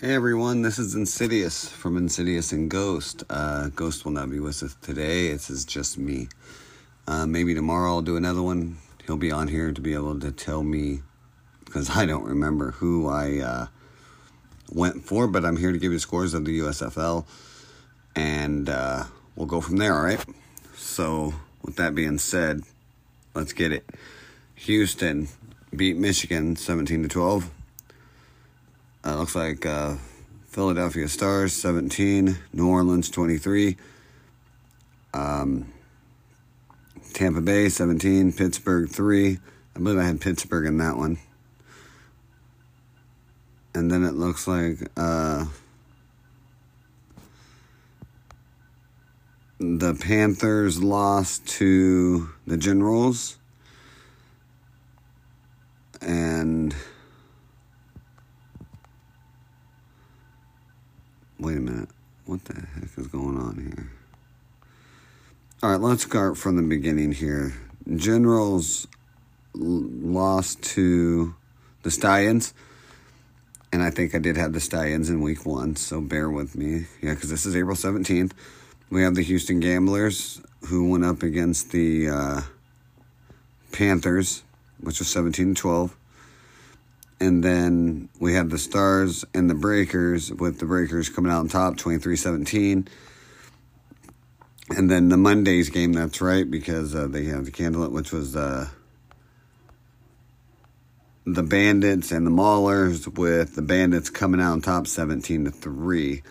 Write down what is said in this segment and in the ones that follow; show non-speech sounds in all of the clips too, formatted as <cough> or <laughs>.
Hey everyone, this is Insidious from Insidious and Ghost. Uh, Ghost will not be with us today. It is just me. Uh, maybe tomorrow I'll do another one. He'll be on here to be able to tell me because I don't remember who I uh, went for, but I'm here to give you scores of the USFL and uh, we'll go from there, all right? So, with that being said, let's get it. Houston beat Michigan 17 to 12. Uh, looks like uh, Philadelphia Stars 17, New Orleans 23, um, Tampa Bay 17, Pittsburgh 3. I believe I had Pittsburgh in that one. And then it looks like uh, the Panthers lost to the Generals. And. Wait a minute. What the heck is going on here? All right, let's start from the beginning here. Generals lost to the Stallions. And I think I did have the Stallions in week one, so bear with me. Yeah, because this is April 17th. We have the Houston Gamblers who went up against the uh, Panthers, which was 17 12. And then we have the Stars and the Breakers, with the Breakers coming out on top 23 17. And then the Monday's game, that's right, because uh, they have the Candlelit, which was uh, the Bandits and the Maulers, with the Bandits coming out on top 17 to 3.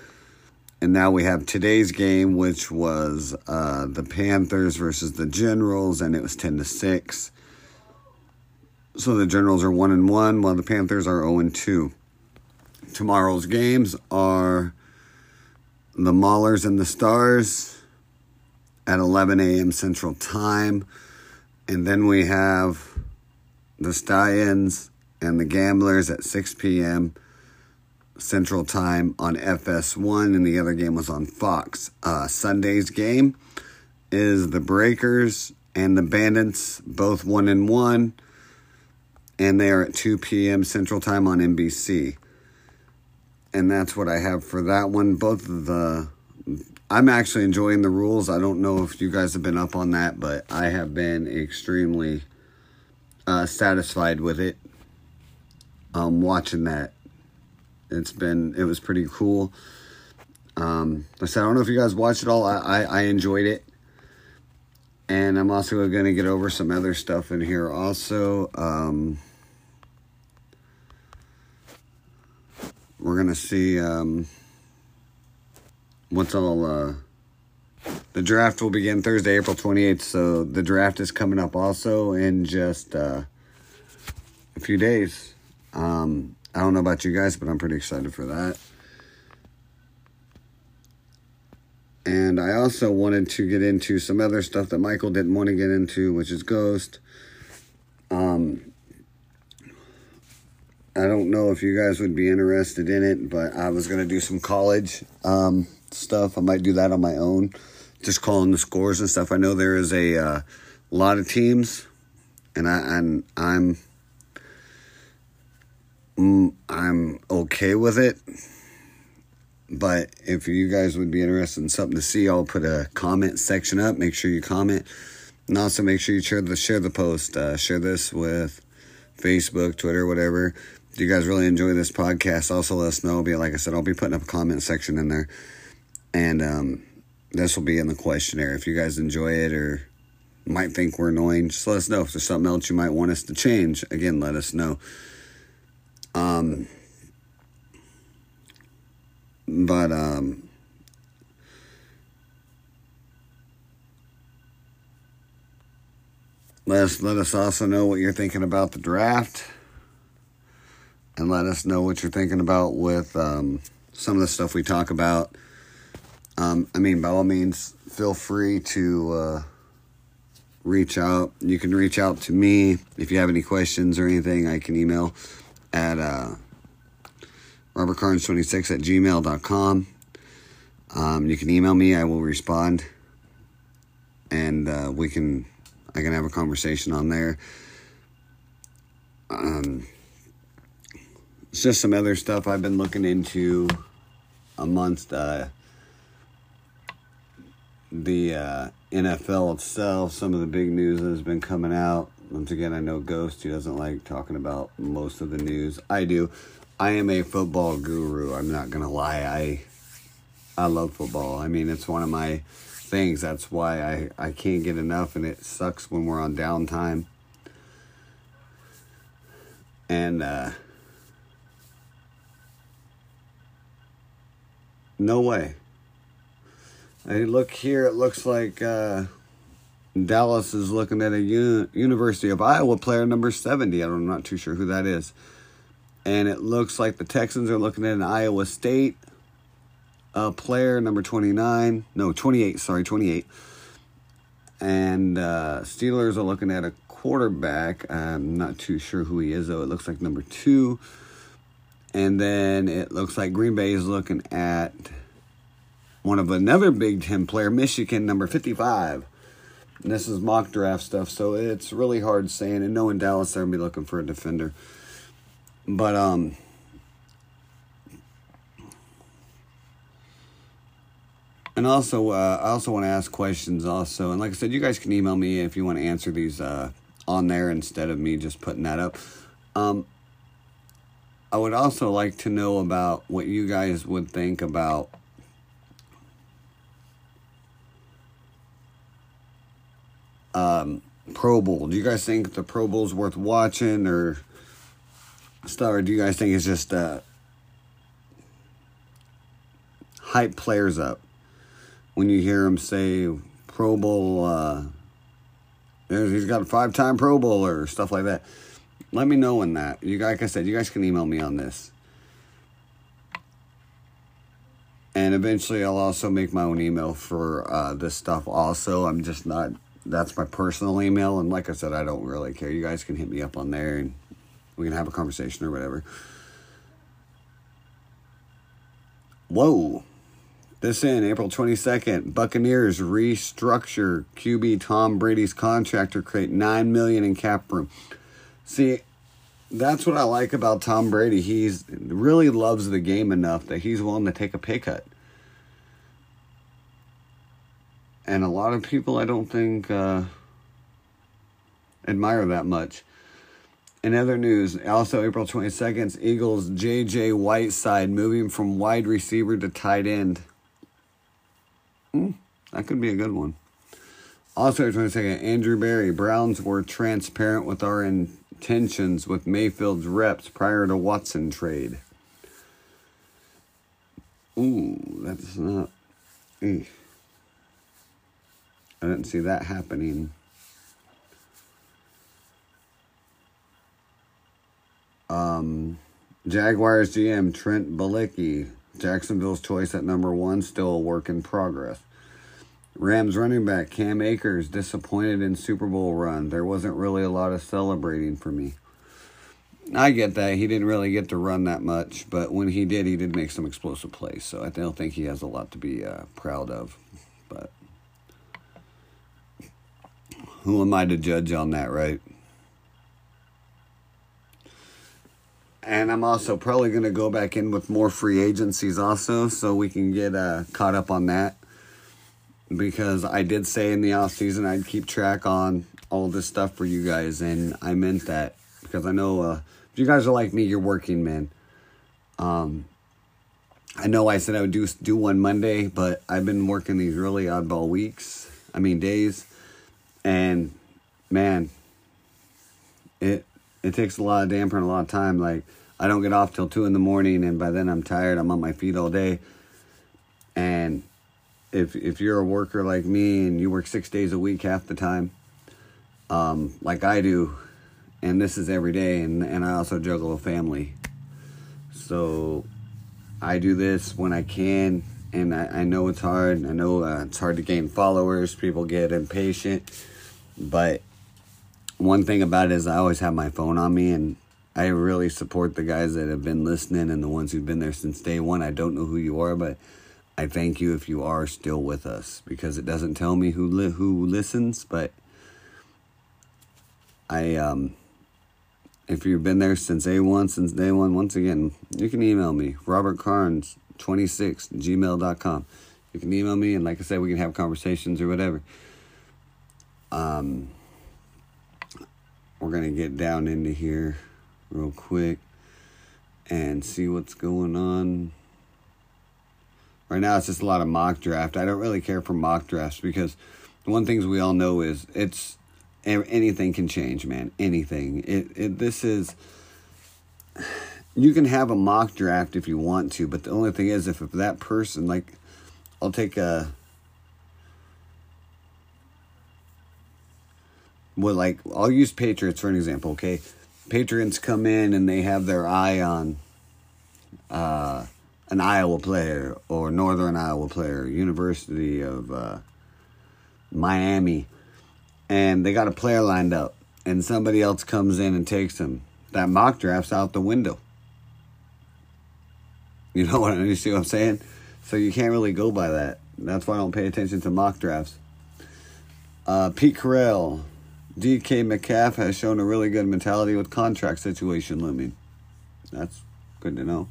And now we have today's game, which was uh, the Panthers versus the Generals, and it was 10 to 6. So the Generals are 1 and 1, while the Panthers are 0 and 2. Tomorrow's games are the Maulers and the Stars at 11 a.m. Central Time. And then we have the Stallions and the Gamblers at 6 p.m. Central Time on FS1, and the other game was on Fox. Uh, Sunday's game is the Breakers and the Bandits, both 1 and 1 and they are at 2 p.m. Central Time on NBC. And that's what I have for that one. Both of the. I'm actually enjoying the rules. I don't know if you guys have been up on that, but I have been extremely uh, satisfied with it. Um, watching that, it's been it was pretty cool. Um, I said I don't know if you guys watched it all. I I, I enjoyed it, and I'm also going to get over some other stuff in here. Also, um, we're going to see um, what's all. Uh, the draft will begin Thursday, April 28th. So the draft is coming up also in just uh, a few days. Um, I don't know about you guys, but I'm pretty excited for that. And I also wanted to get into some other stuff that Michael didn't want to get into, which is Ghost. Um, I don't know if you guys would be interested in it, but I was going to do some college um, stuff. I might do that on my own, just calling the scores and stuff. I know there is a uh, lot of teams, and I and I'm mm, I'm okay with it. But if you guys would be interested in something to see, I'll put a comment section up. Make sure you comment, and also make sure you share the share the post. Uh, share this with Facebook, Twitter, whatever. If you guys really enjoy this podcast, also let us know. Be like I said, I'll be putting up a comment section in there, and um, this will be in the questionnaire. If you guys enjoy it or might think we're annoying, just let us know. If there's something else you might want us to change, again, let us know. Um, but um, let us let us also know what you're thinking about the draft, and let us know what you're thinking about with um, some of the stuff we talk about. Um, I mean, by all means, feel free to uh, reach out. You can reach out to me if you have any questions or anything. I can email at uh, robertcarnes26 at gmail.com. Um, you can email me, I will respond. And uh, we can, I can have a conversation on there. Um, it's just some other stuff I've been looking into amongst uh, the uh, NFL itself. Some of the big news that has been coming out. Once again, I know Ghost, he doesn't like talking about most of the news. I do. I am a football guru. I'm not to lie. I I love football. I mean, it's one of my things. That's why I, I can't get enough, and it sucks when we're on downtime. And, uh, no way. Hey, look here. It looks like uh, Dallas is looking at a U- University of Iowa player number 70. I'm not too sure who that is. And it looks like the Texans are looking at an Iowa State uh, player number 29. No, 28. Sorry, 28. And uh, Steelers are looking at a quarterback. I'm not too sure who he is, though. It looks like number two. And then it looks like Green Bay is looking at one of another Big Ten player, Michigan, number 55. And this is mock draft stuff, so it's really hard saying. And knowing Dallas, they're going to be looking for a defender. But, um, and also, uh, I also want to ask questions also. And like I said, you guys can email me if you want to answer these uh, on there instead of me just putting that up. Um, I would also like to know about what you guys would think about um, Pro Bowl. Do you guys think the Pro Bowl is worth watching, or or do you guys think it's just uh, hype players up when you hear them say Pro Bowl? Uh, he's got a five-time Pro Bowler stuff like that. Let me know in that. You like I said, you guys can email me on this. And eventually, I'll also make my own email for uh, this stuff. Also, I'm just not that's my personal email. And like I said, I don't really care. You guys can hit me up on there and we can have a conversation or whatever. Whoa. This in April 22nd, Buccaneers restructure QB Tom Brady's contract to create 9 million in cap room. See, that's what I like about Tom Brady. He's really loves the game enough that he's willing to take a pay cut and a lot of people I don't think uh, admire that much. In other news, also April 22nd, Eagles J.J. Whiteside moving from wide receiver to tight end. Hmm, that could be a good one. Also, 22nd, Andrew Berry, Browns were transparent with our intentions with Mayfield's reps prior to Watson trade. Ooh, that's not. I didn't see that happening. Um, Jaguars GM Trent Baalke, Jacksonville's choice at number one, still a work in progress. Rams running back Cam Akers disappointed in Super Bowl run. There wasn't really a lot of celebrating for me. I get that he didn't really get to run that much, but when he did, he did make some explosive plays. So I don't think he has a lot to be uh, proud of. But who am I to judge on that, right? And I'm also probably going to go back in with more free agencies also so we can get uh, caught up on that. Because I did say in the off season I'd keep track on all this stuff for you guys, and I meant that because I know uh, if you guys are like me, you're working men. Um, I know I said I would do do one Monday, but I've been working these really oddball weeks. I mean days, and man, it it takes a lot of damper and a lot of time. Like I don't get off till two in the morning, and by then I'm tired. I'm on my feet all day, and if if you're a worker like me and you work six days a week half the time, um, like I do, and this is every day, and and I also juggle a family, so I do this when I can, and I, I know it's hard. I know uh, it's hard to gain followers. People get impatient but one thing about it is I always have my phone on me and I really support the guys that have been listening and the ones who've been there since day one. I don't know who you are, but I thank you if you are still with us because it doesn't tell me who li- who listens, but I um If you've been there since day one, since day one, once again, you can email me, robertcarnes26, gmail.com. You can email me, and like I said, we can have conversations or whatever. Um, we're going to get down into here real quick and see what's going on. Right now, it's just a lot of mock draft. I don't really care for mock drafts because one things we all know is it's anything can change, man. Anything. It, it this is you can have a mock draft if you want to, but the only thing is if, if that person like I'll take a well like I'll use Patriots for an example, okay? Patriots come in and they have their eye on uh, an Iowa player or Northern Iowa player, University of uh, Miami, and they got a player lined up, and somebody else comes in and takes him. That mock draft's out the window. <laughs> You know what? You see what I'm saying? So you can't really go by that. That's why I don't pay attention to mock drafts. Uh, Pete Carroll, DK Metcalf has shown a really good mentality with contract situation looming. That's good to know.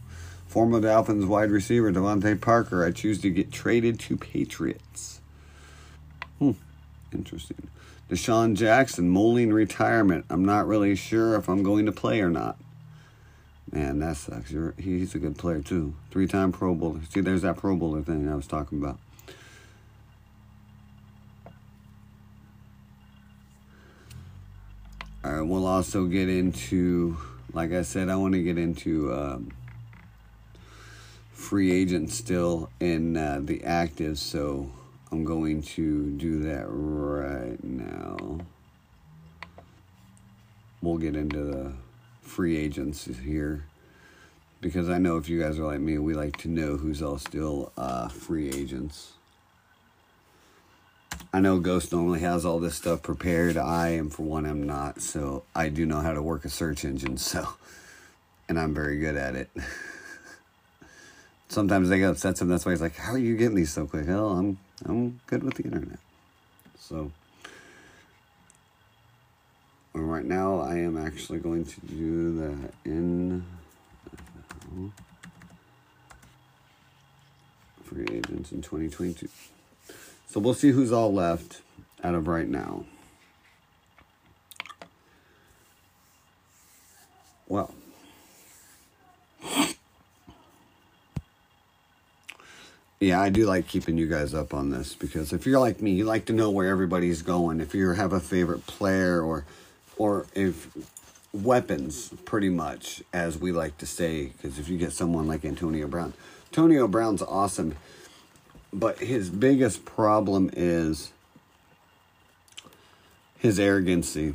Former Dolphins wide receiver DeVante Parker, I choose to get traded to Patriots. Hmm, interesting. DeSean Jackson, mulling retirement. I'm not really sure if I'm going to play or not. Man, that sucks. You're, he's a good player too. Three-time Pro Bowler. See, there's that Pro Bowler thing I was talking about. We'll also get into, like I said, I want to get into um, free agents still in uh, the active, so I'm going to do that right now. We'll get into the free agents here because I know if you guys are like me, we like to know who's all still uh, free agents. I know Ghost normally has all this stuff prepared. I am, for one, am not. So I do know how to work a search engine. So, and I'm very good at it. Sometimes they get upset. Some that's why he's like, "How are you getting these so quick?" Oh, I'm I'm good with the internet. So, right now I am actually going to do that in uh, free agents in 2022. So we'll see who's all left out of right now. Well, yeah, I do like keeping you guys up on this because if you're like me, you like to know where everybody's going. If you have a favorite player or, or if weapons, pretty much, as we like to say, because if you get someone like Antonio Brown, Antonio Brown's awesome but his biggest problem is his arrogancy.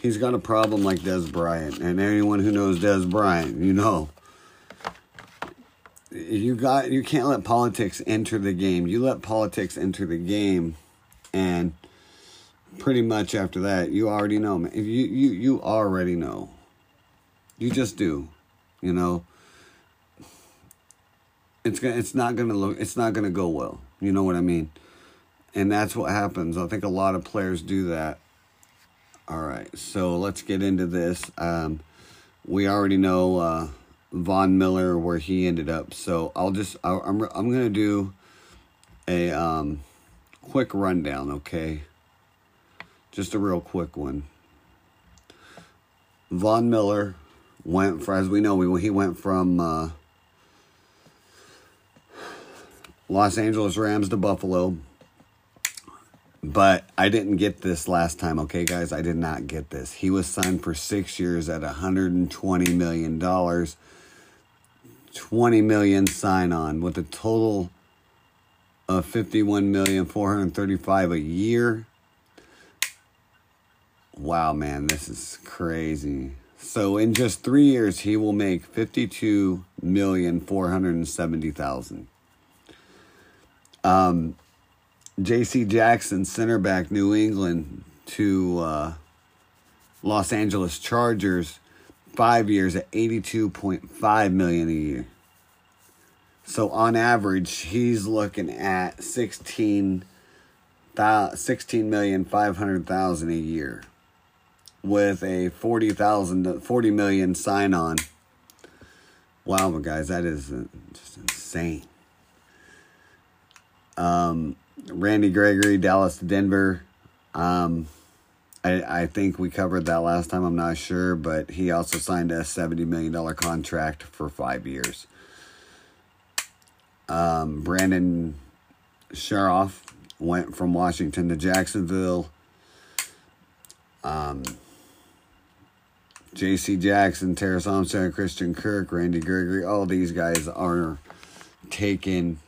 He's got a problem like Dez Bryant, and anyone who knows Dez Bryant, you know. You got you can't let politics enter the game. You let politics enter the game, and pretty much after that, you already know. Man. You you you already know. You just do, you know it's gonna it's not gonna look it's not gonna go well. You know what I mean? And that's what happens. I think a lot of players do that. All right, so let's get into this. Um, we already know uh, Von Miller where he ended up, so I'll just I, I'm I'm gonna do a um, quick rundown. Okay, just a real quick one. Von Miller went for as we know he went from. Uh, Los Angeles Rams to Buffalo. But I didn't get this last time, okay, guys? I did not get this. He was signed for six years at $120 million. 20 million sign on with a total of 51 million 435 a year. Wow, man, this is crazy. So in just three years, he will make 52 million 470 thousand. Um, J.C. Jackson, center back, New England to uh, Los Angeles Chargers, five years at eighty-two point five million a year. So on average, he's looking at sixteen, sixteen million five hundred thousand a year. with a 40,000 40 million sign on. Wow, guys, that is uh, just insane. Um, Randy Gregory, Dallas to Denver. Um, I, I think we covered that last time. I'm not sure, but he also signed a $70 million contract for five years. Um, Brandon Scherff went from Washington to Jacksonville. Um, J.C. Jackson, Terrace Armstead, Christian Kirk, Randy Gregory, all these guys are taken.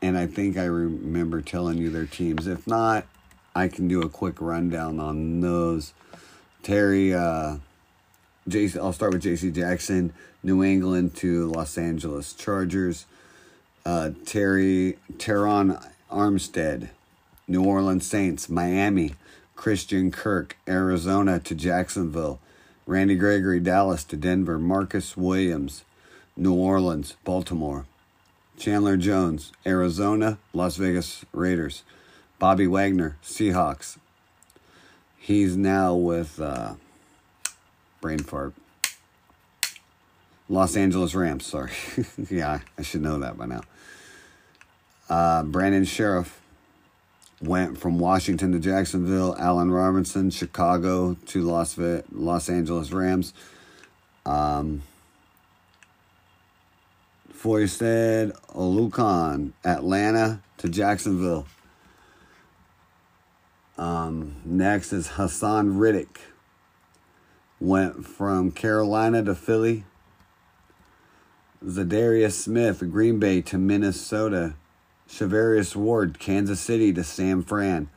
And I think I remember telling you their teams. If not, I can do a quick rundown on those. Terry, uh, JC, I'll start with J.C. Jackson, New England to Los Angeles Chargers. Uh, Terry, Terron Armstead, New Orleans Saints, Miami, Christian Kirk, Arizona to Jacksonville. Randy Gregory, Dallas to Denver. Marcus Williams, New Orleans, Baltimore. Chandler Jones, Arizona, Las Vegas Raiders. Bobby Wagner, Seahawks. He's now with uh, brain fart. Los Angeles Rams, sorry. <laughs> yeah, I should know that by now. Uh, Brandon Scherff, went from Washington to Jacksonville. Allen Robinson, Chicago to Las Ve- Los Angeles Rams. Um, Foyesade Oluokun, Atlanta to Jacksonville. Um, next is Haason Reddick. Went from Carolina to Philly. Za'Darius Smith, Green Bay to Minnesota. Charvarius Ward, Kansas City to San Fran.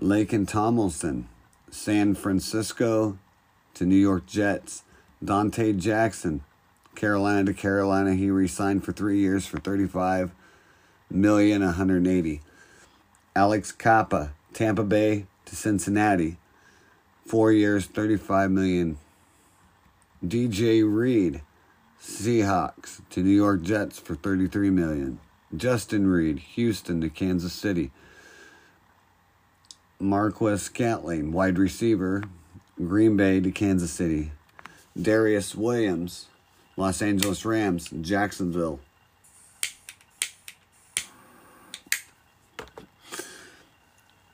Laken Tomlinson, San Francisco to New York Jets. Donte Jackson, Carolina to Carolina. He re-signed for three years for 35 million 180. Alex Cappa, Tampa Bay to Cincinnati. Four years, 35 million. DJ Reed, Seahawks to New York Jets for 33 million. Justin Reid, Houston to Kansas City. Marquez Scantling, wide receiver, Green Bay to Kansas City. Darious Williams, Los Angeles Rams, Jacksonville.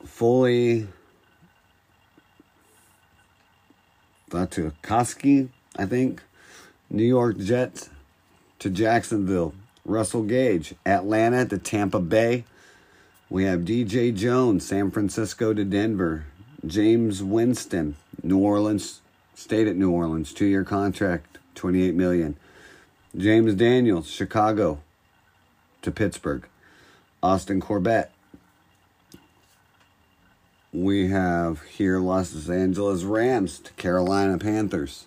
Foley Fatukasi, I think. New York Jets to Jacksonville. Russell Gage, Atlanta to Tampa Bay. We have DJ Jones, San Francisco to Denver. Jameis Winston, New Orleans, stayed at New Orleans, two year contract, 28 million. James Daniels, Chicago to Pittsburgh. Austin Corbett. We have here Los Angeles Rams to Carolina Panthers.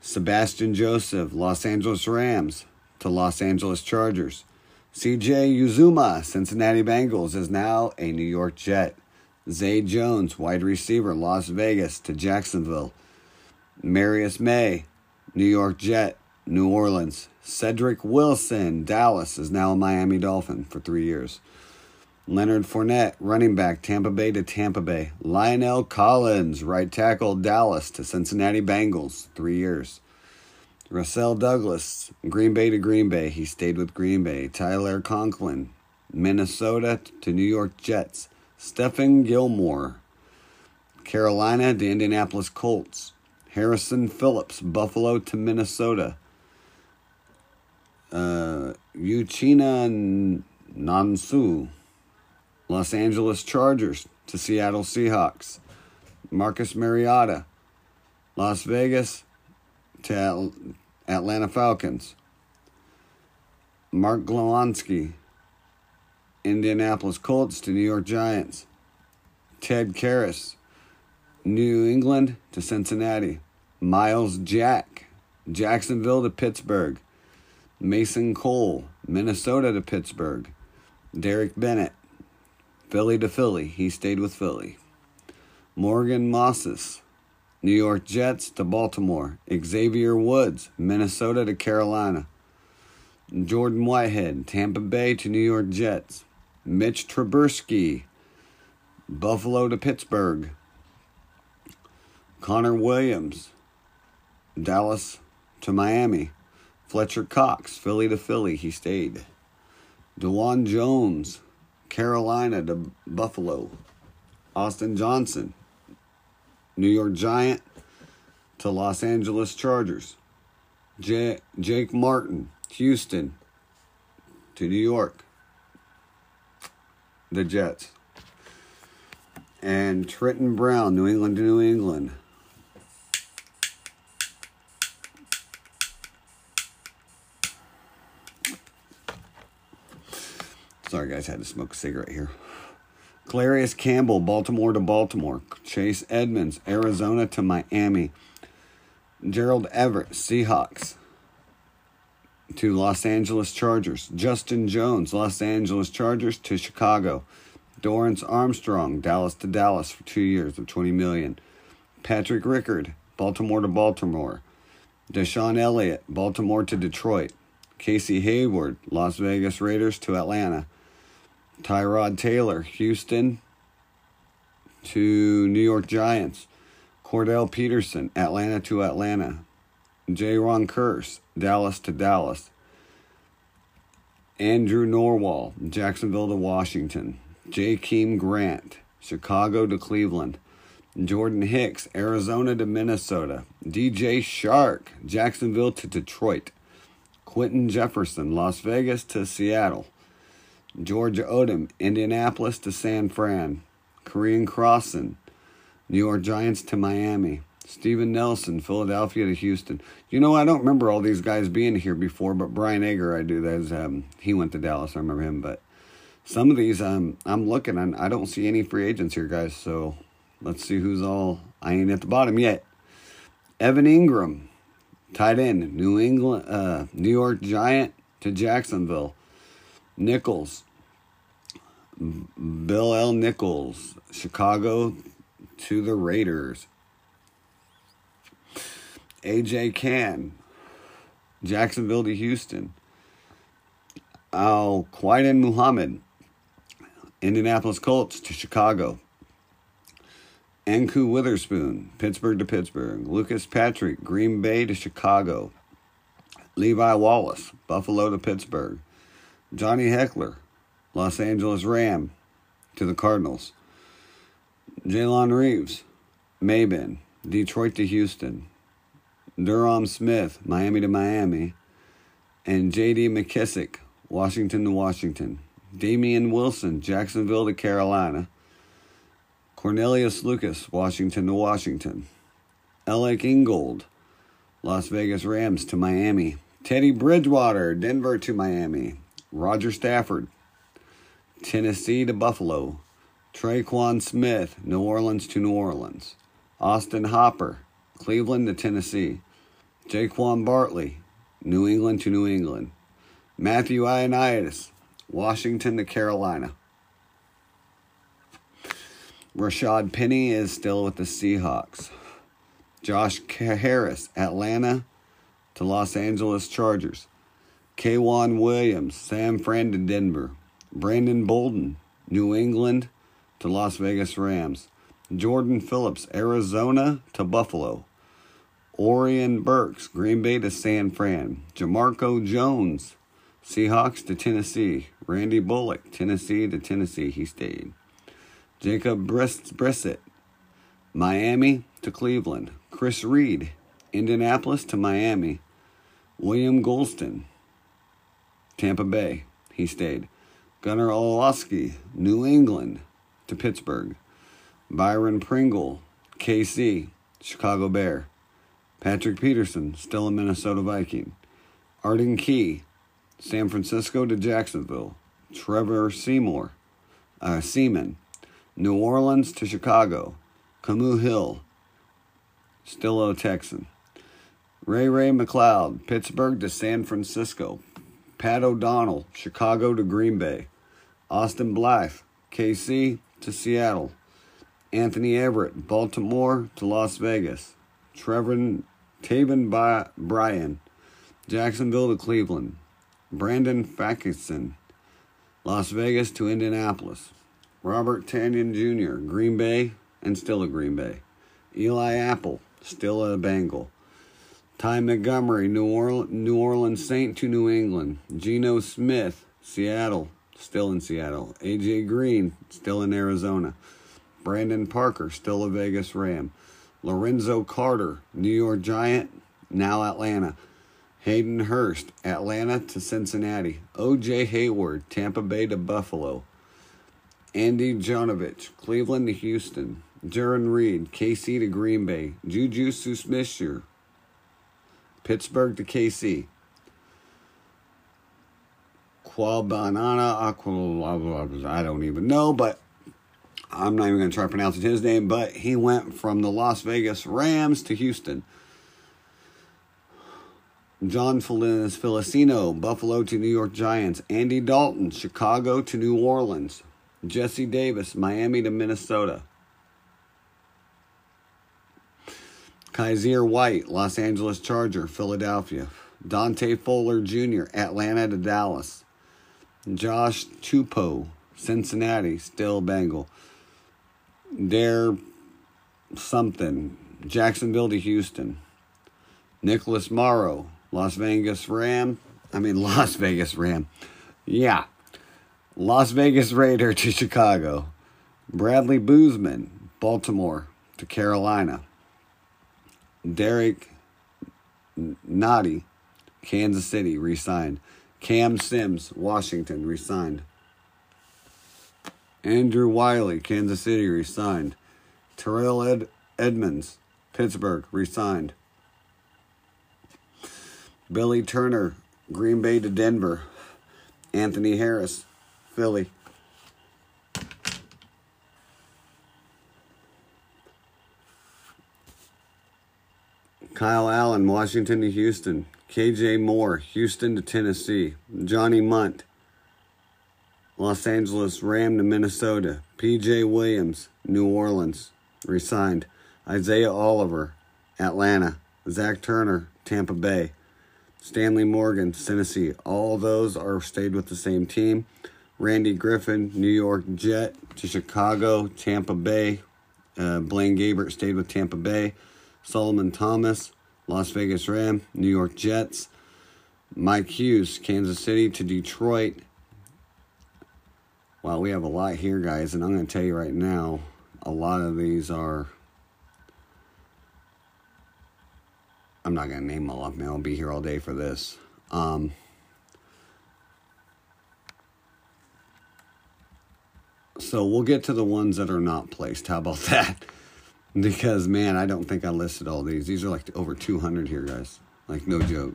Sebastian Joseph, Los Angeles Rams to Los Angeles Chargers. CJ Uzomah, Cincinnati Bengals, is now a New York Jet. Zay Jones, wide receiver, Las Vegas to Jacksonville. Marius May, New York Jet, New Orleans. Cedric Wilson, Dallas, is now a Miami Dolphin for three years. Leonard Fournette, running back, Tampa Bay to Tampa Bay. Lionel Collins, right tackle, Dallas to Cincinnati Bengals, three years. Rasul Douglas, Green Bay to Green Bay. He stayed with Green Bay. Tyler Conklin, Minnesota to New York Jets. Stephon Gilmore, Carolina to Indianapolis Colts. Harrison Phillips, Buffalo to Minnesota. Uh, Uchenna Nwosu, Los Angeles Chargers to Seattle Seahawks. Marcus Mariota, Las Vegas to Atlanta Falcons. Mark Glowinski, Indianapolis Colts to New York Giants. Ted Karras, New England to Cincinnati. Myles Jack, Jacksonville to Pittsburgh. Mason Cole, Minnesota to Pittsburgh. Derek Bennett, Philly to Philly. He stayed with Philly. Morgan Moses, New York Jets to Baltimore. Xavier Woods, Minnesota to Carolina. Jordan Whitehead, Tampa Bay to New York Jets. Mitch Trubisky, Buffalo to Pittsburgh. Connor Williams, Dallas to Miami. Fletcher Cox, Philly to Philly, he stayed. Dawand Jones, Carolina to Buffalo. Austin Johnson, New York Giant to Los Angeles Chargers. J- Jake Martin, Houston to New York. The Jets. And Trenton Brown, New England to New England. Sorry, guys, I had to smoke a cigarette here. Clarius Campbell, Baltimore to Baltimore. Chase Edmonds, Arizona to Miami. Gerald Everett, Seahawks to Los Angeles Chargers. Justin Jones, Los Angeles Chargers to Chicago. Dorance Armstrong, Dallas to Dallas for two years of 20 million. Patrick Ricard, Baltimore to Baltimore. DeShon Elliott, Baltimore to Detroit. Casey Hayward, Las Vegas Raiders to Atlanta. Tyrod Taylor, Houston to New York Giants. Cordell Peterson, Atlanta to Atlanta. Jayron Kearse, Dallas to Dallas. Andrew Norwell, Jacksonville to Washington. Jakeem Grant, Chicago to Cleveland. Jordan Hicks, Arizona to Minnesota. DJ Shark, Jacksonville to Detroit. Quinton Jefferson, Las Vegas to Seattle. Georgia Odom, Indianapolis to San Fran. Korean Crossan, New York Giants to Miami. Steven Nelson, Philadelphia to Houston. You know, I don't remember all these guys being here before, but Brian Ager, I do. That's um, he went to Dallas. I remember him, but some of these, um, I'm looking and I don't see any free agents here, guys. So let's see who's all. I ain't at the bottom yet. Evan Engram, tight end, New England, uh, New York Giant to Jacksonville. Nichols, Bill L. Nichols, Chicago to the Raiders. AJ Cann, Jacksonville to Houston. Al Quadin Muhammad, Indianapolis Colts to Chicago. Anku Witherspoon, Pittsburgh to Pittsburgh. Lucas Patrick, Green Bay to Chicago. Levi Wallace, Buffalo to Pittsburgh. Johnny Hekker, Los Angeles Ram to the Cardinals. Jalen Reeves, Mabin, Detroit to Houston. Durham Smythe, Miami to Miami. And J.D. McKissick, Washington to Washington. Damien Wilson, Jacksonville to Carolina. Cornelius Lucas, Washington to Washington. Alec Ingold, Las Vegas Rams to Miami. Teddy Bridgewater, Denver to Miami. Roger Stafford, Tennessee to Buffalo. Tre'Quan Smith, New Orleans to New Orleans. Austin Hopper, Cleveland to Tennessee. Jaquan Bartley, New England to New England. Matthew Ioannidis, Washington to Carolina. Rashaad Penny is still with the Seahawks. Josh Harris, Atlanta to Los Angeles Chargers. K'Waun Williams, San Fran to Denver. Brandon Bolden, New England to Las Vegas Rams. Jordan Phillips, Arizona to Buffalo. Oren Burks, Green Bay to San Fran. Jamarco Jones, Seahawks to Tennessee. Randy Bullock, Tennessee to Tennessee, he stayed. Jacob Brissett, Miami to Cleveland. Chris Reed, Indianapolis to Miami. William Gholston, Tampa Bay, he stayed. Gunnar Olszewski, New England to Pittsburgh. Byron Pringle, KC, Chicago Bear. Patrick Peterson, still a Minnesota Viking. Arden Key, San Francisco to Jacksonville. Trevor Seymour, uh, Seaman, New Orleans to Chicago. Camus Hill, still a Texan. Ray Ray McCloud, Pittsburgh to San Francisco. Pat O'Donnell, Chicago to Green Bay. Austin Blythe, KC to Seattle. Anthony Averett, Baltimore to Las Vegas. Trevor Taven Bryan, Jacksonville to Cleveland. Brandon Facyson, Las Vegas to Indianapolis. Robert Tonyan Jr., Green Bay and still a Green Bay. Eli Apple, still a Bengal. Ty Montgomery, New, Orleans, New Orleans Saint to New England. Geno Smith, Seattle, still in Seattle. AJ Green, still in Arizona. Brandon Parker, still a Vegas Ram. Lorenzo Carter, New York Giant, now Atlanta. Hayden Hurst, Atlanta to Cincinnati. OJ Hayward, Tampa Bay to Buffalo. Andy Janovich, Cleveland to Houston. Jarran Reed, KC to Green Bay. Juju Smith Pittsburgh to KC. Quabanana Aqua, I don't even know, but I'm not even going to try pronouncing his name, but he went from the Las Vegas Rams to Houston. John Jon Feliciano, Buffalo to New York Giants. Andy Dalton, Chicago to New Orleans. Jesse Davis, Miami to Minnesota. Kyzir White, Los Angeles Charger, Philadelphia. Dante Fuller Jr., Atlanta to Dallas. Josh Tupou, Cincinnati, still Bengal. Dare something, Jacksonville to Houston. Nicholas Morrow, Las Vegas Ram. I mean, <laughs> Las Vegas Ram. Yeah. Las Vegas Raider to Chicago. Bradley Bozeman, Baltimore to Carolina. Derrick Nnadi, Kansas City, resigned. Cam Sims, Washington, resigned. Andrew Wylie, Kansas City, resigned. Terrell Ed- Edmunds, Pittsburgh, resigned. Billy Turner, Green Bay to Denver. Anthony Harris, Philly. Kyle Allen, Washington to Houston. KJ Moore, Houston to Tennessee. Johnny Mundt, Los Angeles Ram to Minnesota. PJ Williams, New Orleans, resigned. Isaiah Oliver, Atlanta. Zach Turner, Tampa Bay. Stanley Morgan, Tennessee. All those are stayed with the same team. Randy Griffin, New York Jet to Chicago, Tampa Bay. Uh, Blaine Gabbert stayed with Tampa Bay. Solomon Thomas, Las Vegas Ram, New York Jets. Mike Hughes, Kansas City to Detroit. Wow, we have a lot here, guys, and I'm going to tell you right now, a lot of these are. I'm not going to name them all up, man. I'll be here all day for this. Um, so we'll get to the ones that are not placed. How about <laughs> that? Because man, I don't think I listed all these. These are like over 200 here, guys. Like no joke.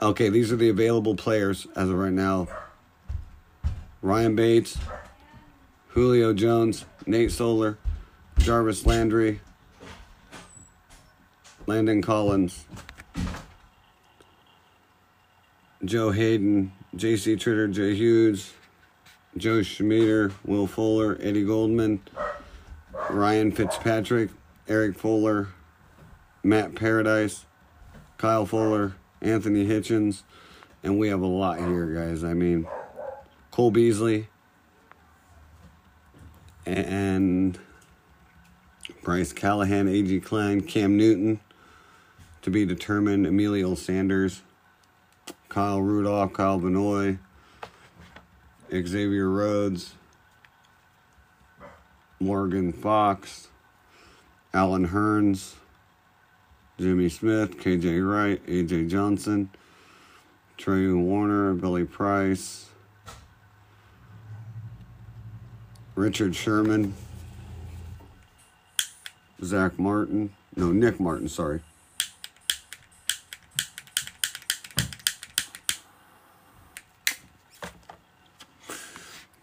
Okay, these are the available players as of right now. Ryan Bates, Julio Jones, Nate Solder, Jarvis Landry, Landon Collins, Joe Haden, J.C. Tretter, Jay Hughes, Joe Schmieder, Will Fuller, Eddie Goldman, Ryan Fitzpatrick, Eric Fuller, Matt Paradis, Kyle Fuller, Anthony Hitchens, and we have a lot here, guys. I mean, Cole Beasley and Bryce Callahan, A.G. Klein, Cam Newton to be determined, Emilio Sanders, Kyle Rudolph, Kyle Benoit, Xavier Rhodes, Morgan Fox, Allen Hurns, Jimmy Smith, KJ Wright, AJ Johnson, Trey Warner, Billy Price, Richard Sherman, Zach Martin, no, Nick Martin, sorry.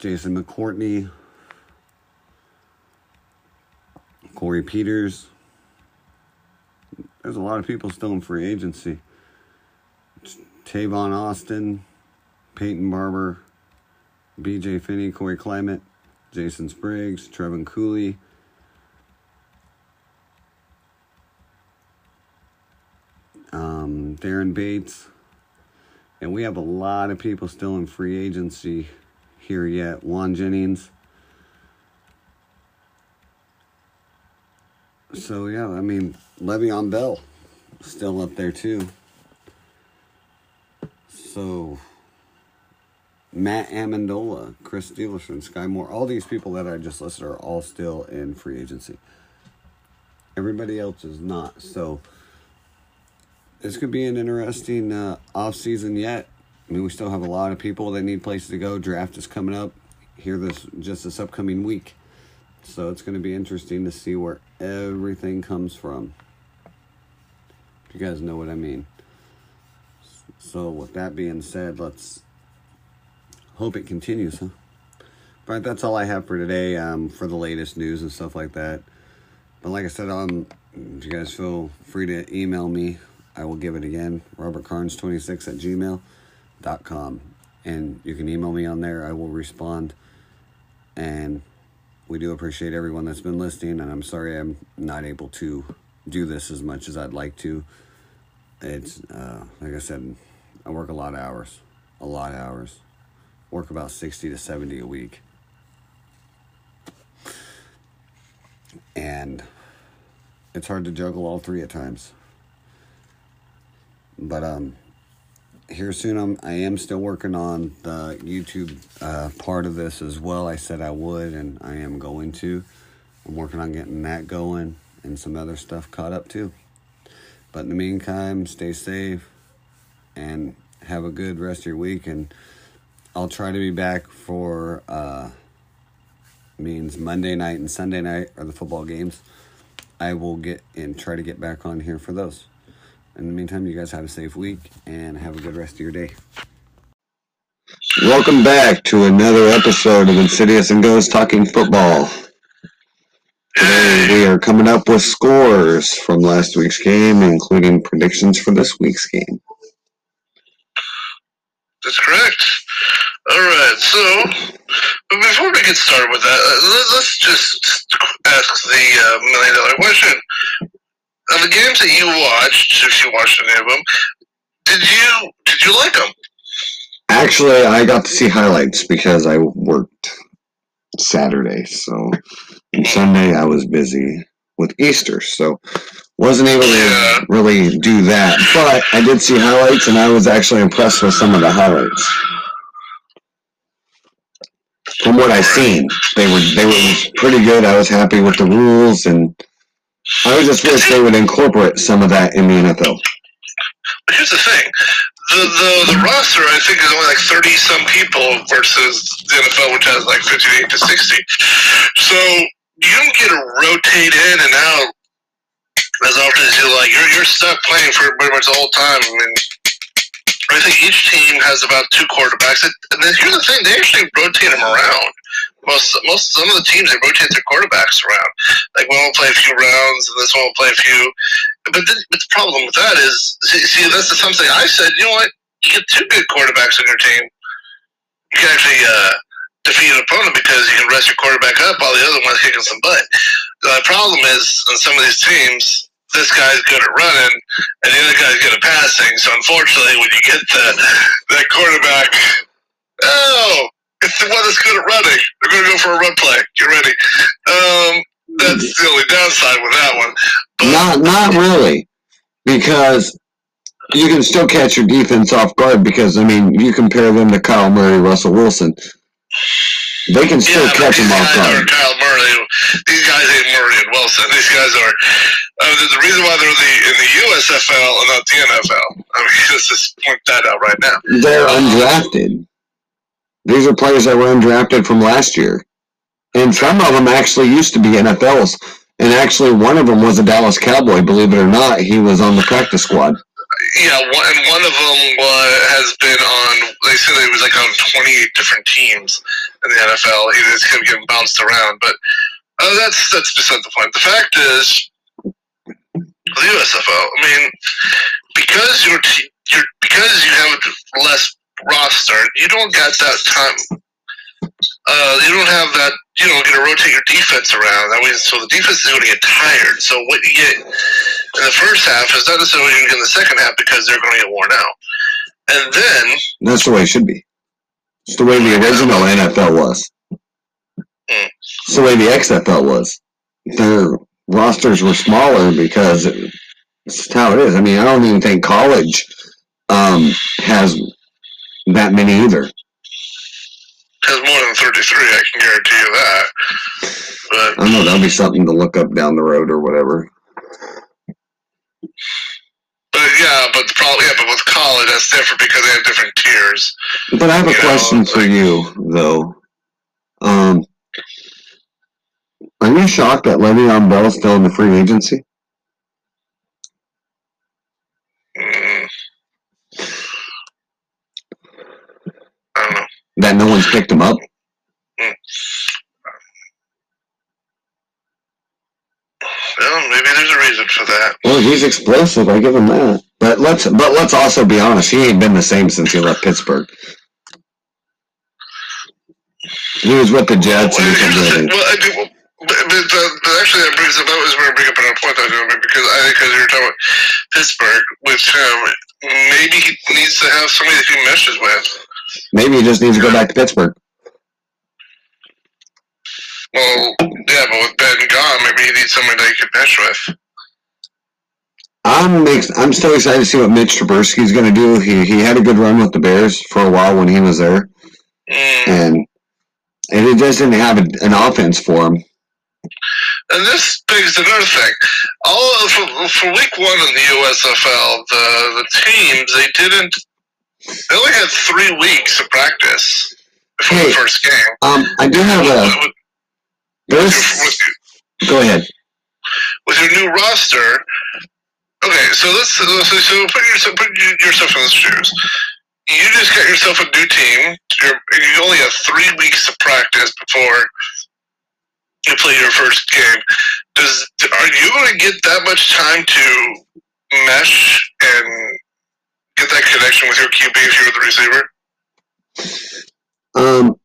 Jason McCourty, Corey Peters. There's a lot of people still in free agency. Tavon Austin, Peyton Barber, BJ Finney, Corey Clement, Jason Spriggs, Trevin Cooley. Um, Darren Bates. And we have a lot of people still in free agency here yet. Juan Jennings. So, yeah, I mean, Le'Veon Bell still up there, too. So, Matt Amendola, Chris Steelerson, Sky Moore, all these people that I just listed are all still in free agency. Everybody else is not. So, this could be an interesting uh, offseason yet I mean, we still have a lot of people that need places to go. Draft is coming up here this just this upcoming week, so it's going to be interesting to see where everything comes from. If you guys know what I mean. So with that being said, let's hope it continues, huh? But that's all I have for today. Um, for the latest news and stuff like that. But like I said, um, if you guys feel free to email me, I will give it again. Robert Carnes 26 at gmail.com. And you can email me on there. I will respond. And we do appreciate everyone that's been listening. And I'm sorry I'm not able to do this as much as I'd like to. It's, uh, like I said, I work a lot of hours. A lot of hours. Work about 60 to 70 a week. And it's hard to juggle all three at times. But um, here soon, I'm I am still working on the YouTube uh, part of this as well. I said I would, and I am going to. I'm working on getting that going and some other stuff caught up too. But in the meantime, stay safe and have a good rest of your week. And I'll try to be back for uh, means Monday night and Sunday night are the football games. I will get and try to get back on here for those. In the meantime, you guys have a safe week and have a good rest of your day. Welcome back to another episode of Insidious and Ghost Talking Football. Today we are coming up with scores from last week's game, including predictions for this week's game. That's correct. All right, so before we get started with that, uh, let's just ask the uh, million dollar question of the games that you watched, if you watched any of them, did you did you like them? Actually, I got to see highlights because I worked Saturday, so and Sunday I was busy with Easter, so wasn't able to yeah. really do that. But I did see highlights, and I was actually impressed with some of the highlights. From what I seen, they were they were pretty good. I was happy with the rules and I would just wish they would incorporate some of that in the NFL. But here's the thing. The, the, the roster, I think, is only like 30 some people versus the NFL, which has like 58 to 60. So you don't get to rotate in and out as often as you like. You're, you're stuck playing for pretty much the whole time. I mean, I think each team has about two quarterbacks. And then here's the thing: they actually rotate them around most most some of the teams they rotate their quarterbacks around. Like one will play a few rounds, and this one will play a few. But, the, but the problem with that is, see, see, that's the something I said. You know what? You get two good quarterbacks on your team. You can actually uh, defeat an opponent because you can rest your quarterback up while the other one's kicking some butt. The problem is on some of these teams, this guy's good at running and the other guy's good at passing. So unfortunately, when you get the that quarterback, oh, it's the that's good at running. They're going to go for a run play. Get ready. Um, that's the only downside with that one. But, not, not really, because you can still catch your defense off guard. Because I mean, you compare them to Kyler Murray, Russell Wilson. They can still yeah, catch them off guard. Kyler Murray. These guys ain't Murray and Wilson. These guys are. Uh, the reason why they're in the, in the USFL and not the NFL. I mean, <laughs> let's just point that out right now. They're undrafted. These are players that were undrafted from last year. And some of them actually used to be NFLs. And actually, one of them was a Dallas Cowboy, believe it or not. He was on the practice squad. Yeah, one, and one of them was, has been on, they said it was like on 28 different teams in the NFL. He just kept getting bounced around. But uh, that's that's beside the point. The fact is, the USFL, I mean, because you're, you're because you have less roster, you don't get that time. Uh, you don't have that. You know, going to rotate your defense around. That means so the defense is going to get tired. So what you get in the first half is not necessarily what you get in the second half because they're going to get worn out. And then that's the way it should be. It's the way the original NFL was. Mm. It's the way the XFL was. They're rosters were smaller because it's how it is. I mean, I don't even think college um, has that many either. Has more than 33, I can guarantee you that. But I don't know. That'll be something to look up down the road or whatever. But yeah, but problem, yeah, but with college, that's different because they have different tiers. But I have a know, question it's for like- you, though. Um, are you shocked that Le'Veon Bell's still in the free agency? Mm. I don't know. That no one's picked him up? Well, maybe there's a reason for that. Well, he's explosive. I give him that. But let's but let's also be honest. He ain't been the same since he left Pittsburgh. He was with the Jets Well, the well, I do, well, but, uh, but actually, that brings up that was where I bring up another point that I was doing because I think because you were talking about Pittsburgh with him, maybe he needs to have somebody that he meshes with. Maybe he just needs to go back to Pittsburgh. Well, yeah, but with Ben gone, maybe he needs somebody that he could mesh with. I'm ex- I'm still excited to see what Mitch Trubisky's going to do. He he had a good run with the Bears for a while when he was there, Mm. and and he just didn't have a, an offense for him. And this begs another thing. All of, for, for week one in the USFL, the the teams they didn't. They only had three weeks of practice before Hey. the first game. Um, I do have a With, with, this. with, Go ahead. with your new roster. Okay, so let's so, so put yourself put yourself in the shoes. You just got yourself a new team. You're, you only have three weeks of practice before you play your first game. Does are you going to get that much time to mesh and get that connection with your QB if you're the receiver? Um,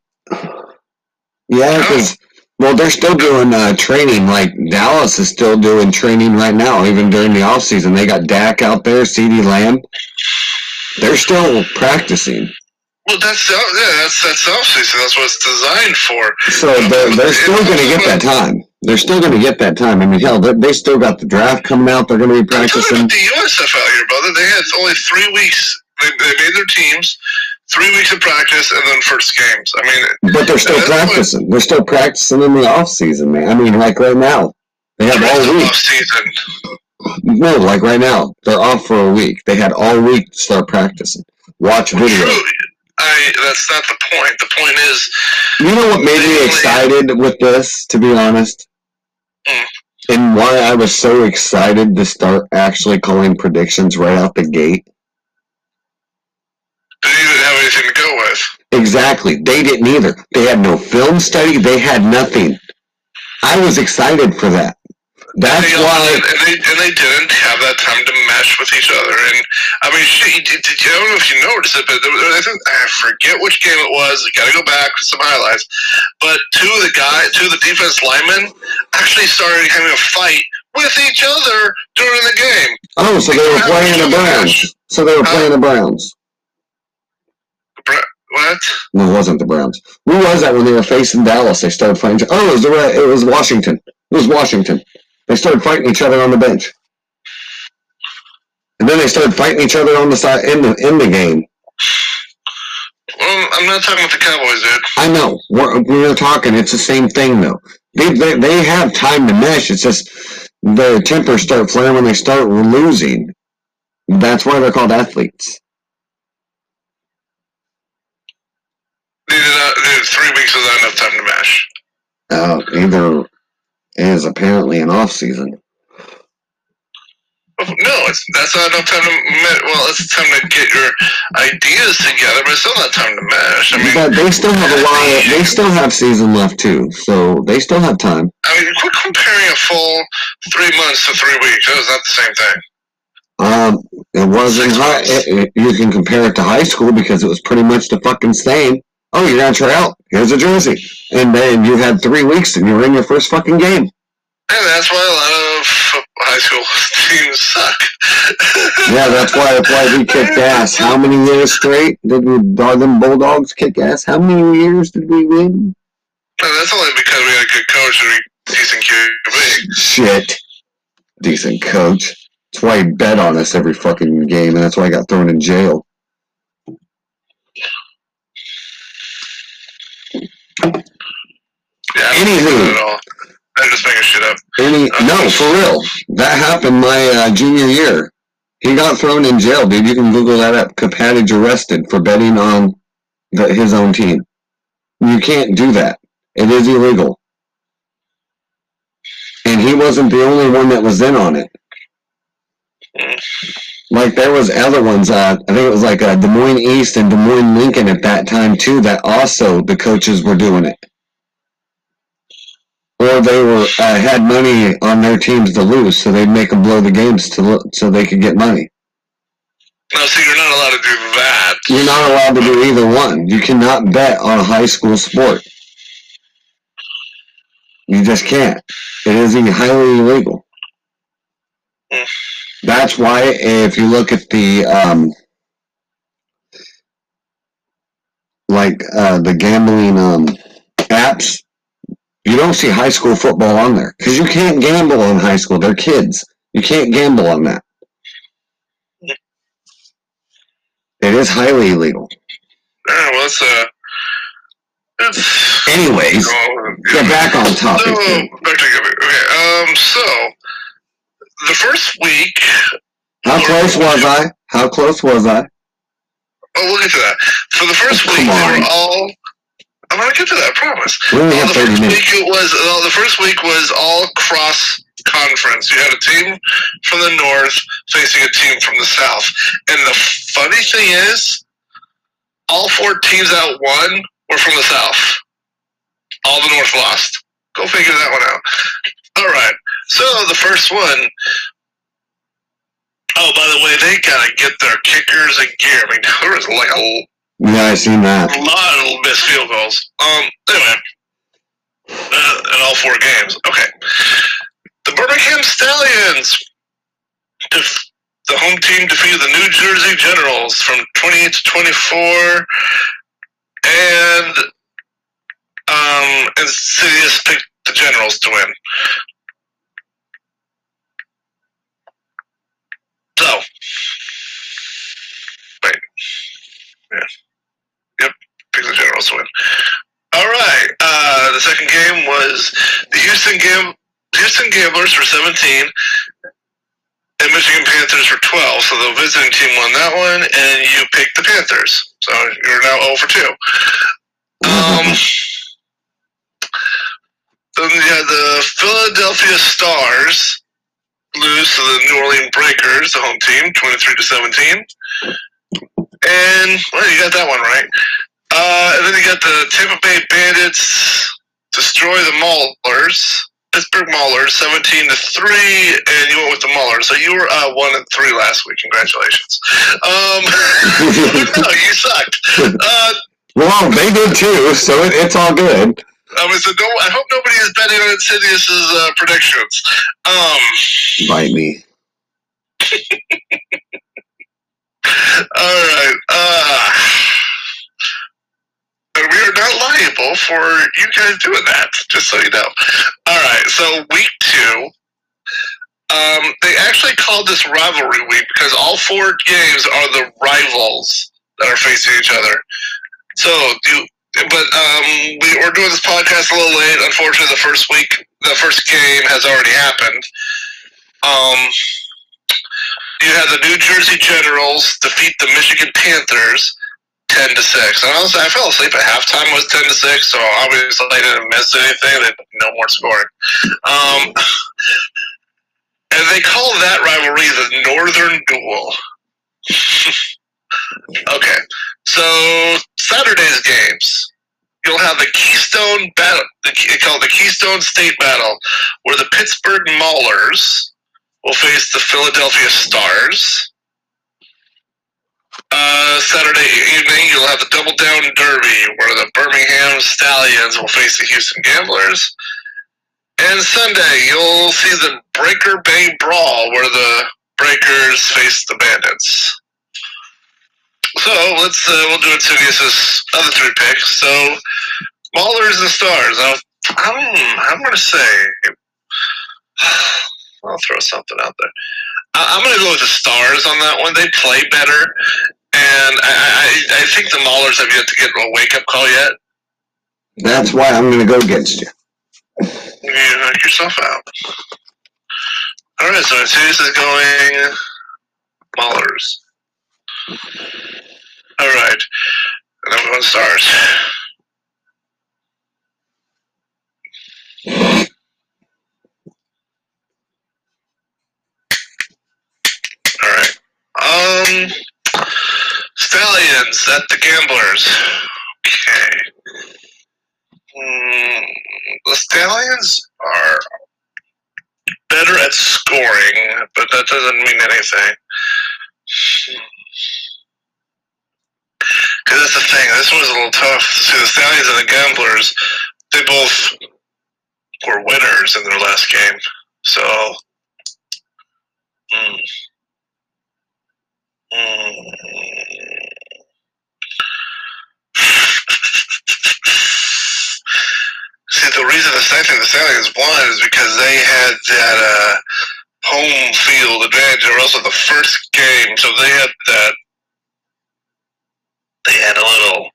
yeah, because well, they're still doing uh, training. Like Dallas is still doing training right now, even during the off season. They got Dak out there, CeeDee Lamb. They're still practicing, Well, that's yeah, that's that's offseason. That's what it's designed for. so they're they're still going to get that time. They're still going to get that time. I mean, hell, they, they still got the draft coming out. They're going to be practicing. about the USFL here, brother. They had only three weeks. They, they made their teams, three weeks of practice, and then first games. I mean, But they're still what- practicing. They're still practicing in the off season, man. I mean, like right now, they have all week. off season. No, like right now, they're off for a week. They had all week to start practicing. Watch video. True. I. That's not the point. The point is, You know what made me excited with this, to be honest? Mm. And why I was so excited to start actually calling predictions right out the gate? they didn't have anything to go with. Exactly. They didn't either. They had no film study. They had nothing. I was excited for that. That's They- why. and they and they didn't have that time to mesh with each other. And I mean, shit. Did, did I don't know if you noticed it, but there, I, think, I forget which game it was. Got to go back to some highlights. But two of the guy, two of the defense linemen, actually started having a fight with each other during the game. Oh, so they were playing the Browns. So they were playing the Browns. What? No, it wasn't the Browns. Who was that when they were facing Dallas? They started fighting. Oh, it was the it was Washington. It was Washington. They started fighting each other on the bench, and then they started fighting each other on the side in the in the game. Well, I'm not talking about the Cowboys, dude. I know we're, we're talking. It's the same thing though. They, they they have time to mesh. It's just their tempers start flaring when they start losing. That's why they're called athletes. Did not, dude, three weeks is not enough time to mesh. Uh, either is apparently an off season. No, it's that's not enough time to me- well, it's time to get your ideas together, but it's still not time to mesh. I mean, But they still have a lot. Of, they still have season left too, so they still have time. I mean, quit comparing a full three months to three weeks. That was not the same thing. Um, it wasn't high. It, it- you can compare it to high school because it was pretty much the fucking same. Oh, you're gonna try out. Here's a jersey, and then you had three weeks and you were in your first fucking game. And that's why a lot of high school <laughs> teams suck. Yeah, that's why that's why we kicked ass. How many years straight did we? Them Bulldogs kick ass? How many years did we win? And that's only because we had a good coach and we decent QB. Shit. Decent coach. That's why he bet on us every fucking game, and that's why I got thrown in jail. Yeah, Anywho, at all. I'm just making shit up. Any, no, for real. That happened my uh, junior year. He got thrown in jail, dude. You can Google that up. Kapatic arrested for betting on the, his own team. You can't do that. It is illegal. And he wasn't the only one that was in on it. Like there was other ones. Uh, I think it was like uh, Des Moines East and Des Moines Lincoln at that time too. That also the coaches were doing it, or they were uh, had money on their teams to lose, so they'd make them blow the games to lo- so they could get money. No, see, you're not allowed to do that. You're not allowed to do either one. You cannot bet on a high school sport. You just can't. It is highly illegal. Hmm. That's why if you look at the um, like uh, the gambling um, apps, you don't see high school football on there because you can't gamble on high school. They're kids. You can't gamble on that. It is highly illegal. Yeah, well, it's uh, it's. Anyways, get back on topic. back to Okay, um, so the first week. How close was I? How close was I? Oh, we'll get to that. For the first week, they were all. I'm gonna get to that. I promise. We only have the 30 first minutes. week it was uh, the first week was all cross conference. You had a team from the north facing a team from the south, and the funny thing is, all four teams that won were from the south. All the north lost. Go figure that one out. All right. So the first one. Oh, by the way, they gotta get their kickers and gear. I mean, <laughs> there was like a Yeah, I seen that. a lot of missed field goals. Um, anyway, uh, in all four games. Okay, the Birmingham Stallions, def- the home team defeated the New Jersey Generals from 28 to 24, and um, Insidious picked the Generals to win. So, wait, yeah, yep, the Generals win. All right. Uh, the second game was the Houston Gam- Houston Gamblers for 17 and Michigan Panthers for 12. So the visiting team won that one, and you picked the Panthers. So you're now 0 for 2. Um, then you had the Philadelphia Stars lose to the New Orleans Breakers, the home team, 23 to 17. And, well, you got that one right. Uh, and then you got the Tampa Bay Bandits destroy the Maulers. Pittsburgh Maulers, 17 to 3, and you went with the Maulers. So you were uh, 1 and 3 last week. Congratulations. Um, <laughs> no, you sucked. Uh, well, they did too, so it, it's all good. I was no, I hope nobody is betting on Insidious's uh, predictions. Um, Bite me. <laughs> all right. Uh, and we are not liable for you guys doing that, just so you know. All right. So week two, um, they actually called this rivalry week because all four games are the rivals that are facing each other. So do but um, we, we're doing this podcast a little late. Unfortunately, the first week, the first game has already happened. Um, you had the New Jersey Generals defeat the Michigan Panthers ten to six. And honestly, I fell asleep at halftime. Was ten to six, so obviously I didn't miss anything. They no more scoring. Um, <laughs> and they call that rivalry the Northern Duel. <laughs> okay, so Saturday's games, you'll have the Keystone Battle, called the Keystone State Battle, where the Pittsburgh Maulers will face the Philadelphia Stars. Uh, Saturday evening, you'll have the Double Down Derby, where the Birmingham Stallions will face the Houston Gamblers. And Sunday, you'll see the Breaker Bay Brawl, where the Breakers face the Bandits. So let's uh, we'll do Insidious's other three picks. So Maulers and Stars. Now I'm, I'm going to say, <sighs> I'll throw something out there. I, I'm going to go with the Stars on that one. They play better, and I, I, I think the Maulers have yet to get a wake up call yet. That's why I'm going to go against you. You knock yourself out. All right, so series is going Maulers. Going Stars. All right. Um, Stallions at the Gamblers. Okay. Hmm, the Stallions are better at scoring, but that doesn't mean anything. Because that's the thing. This one's a little tough. See, the Stallions and the Gamblers, they both were winners in their last game. So, mm, mm. <laughs> See, the reason the second the Stallions won is because they had that uh, home field advantage. Were also the first game, so they had that. They had a little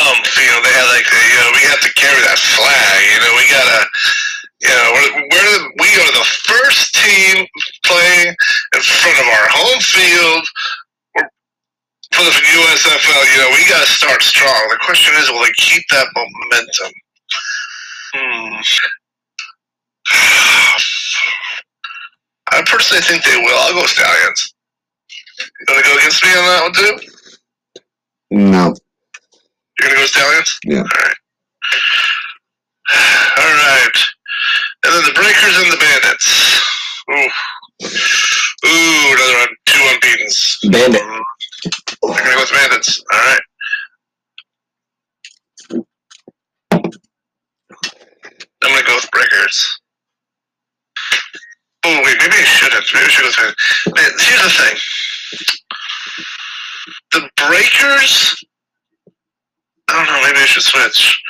um, you know, they had like, you know, we have to carry that flag. You know, we gotta, you know, we're, we're the, we are the first team playing in front of our home field. For the USFL, you know, we gotta start strong. The question is, will they keep that momentum? Hmm. <sighs> I personally think they will. I'll go Stallions. You to go against me on that one too? No. You're gonna go Stallions? Yeah. All right. All right. And then the Breakers and the Bandits. Ooh. Ooh, another one. Two unbeatens. Bandit. Um, I'm gonna go with Bandits. All right. I'm gonna go with Breakers. Oh wait, maybe I shouldn't. Maybe I should go with Bandits. Man, here's the thing. The Breakers I don't know. Maybe I should switch.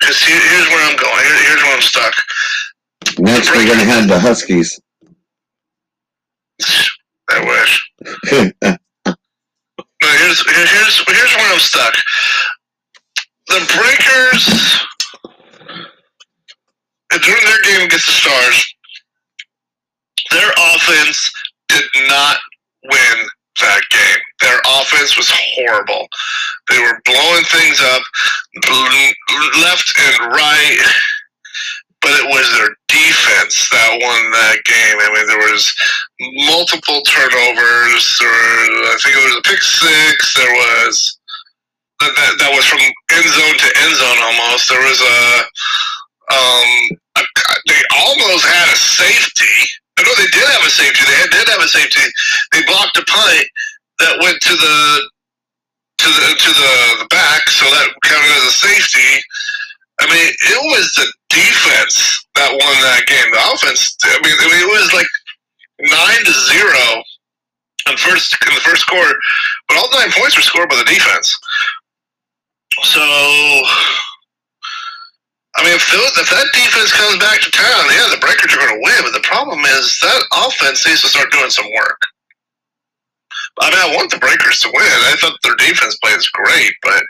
Because here, here's where I'm going. Here, here's where I'm stuck. Next, we're going to have the Huskies. <laughs> I wish. <laughs> No, here's, here's here's where I'm stuck. The Breakers during their game against the Stars, their offense did not win that game. Their offense was horrible. They were blowing things up left and right, but it was their defense that won that game. I mean, there was multiple turnovers. Were, I think it was a pick six. There was that, that, that was from end zone to end zone almost. There was a um, a, they almost had a safety. Know they did have a safety. They had, did have a safety. They blocked a punt that went to the to the to the, the back, so that counted as a safety. I mean, it was the defense that won that game. The offense, I mean, I mean it was like nine to zero in first in the first quarter, but all nine points were scored by the defense. So, I mean, if, if that defense comes back to town, yeah, the Breakers are going to win. But the problem is that offense needs to start doing some work. I mean, I want the Breakers to win. I thought their defense plays great, but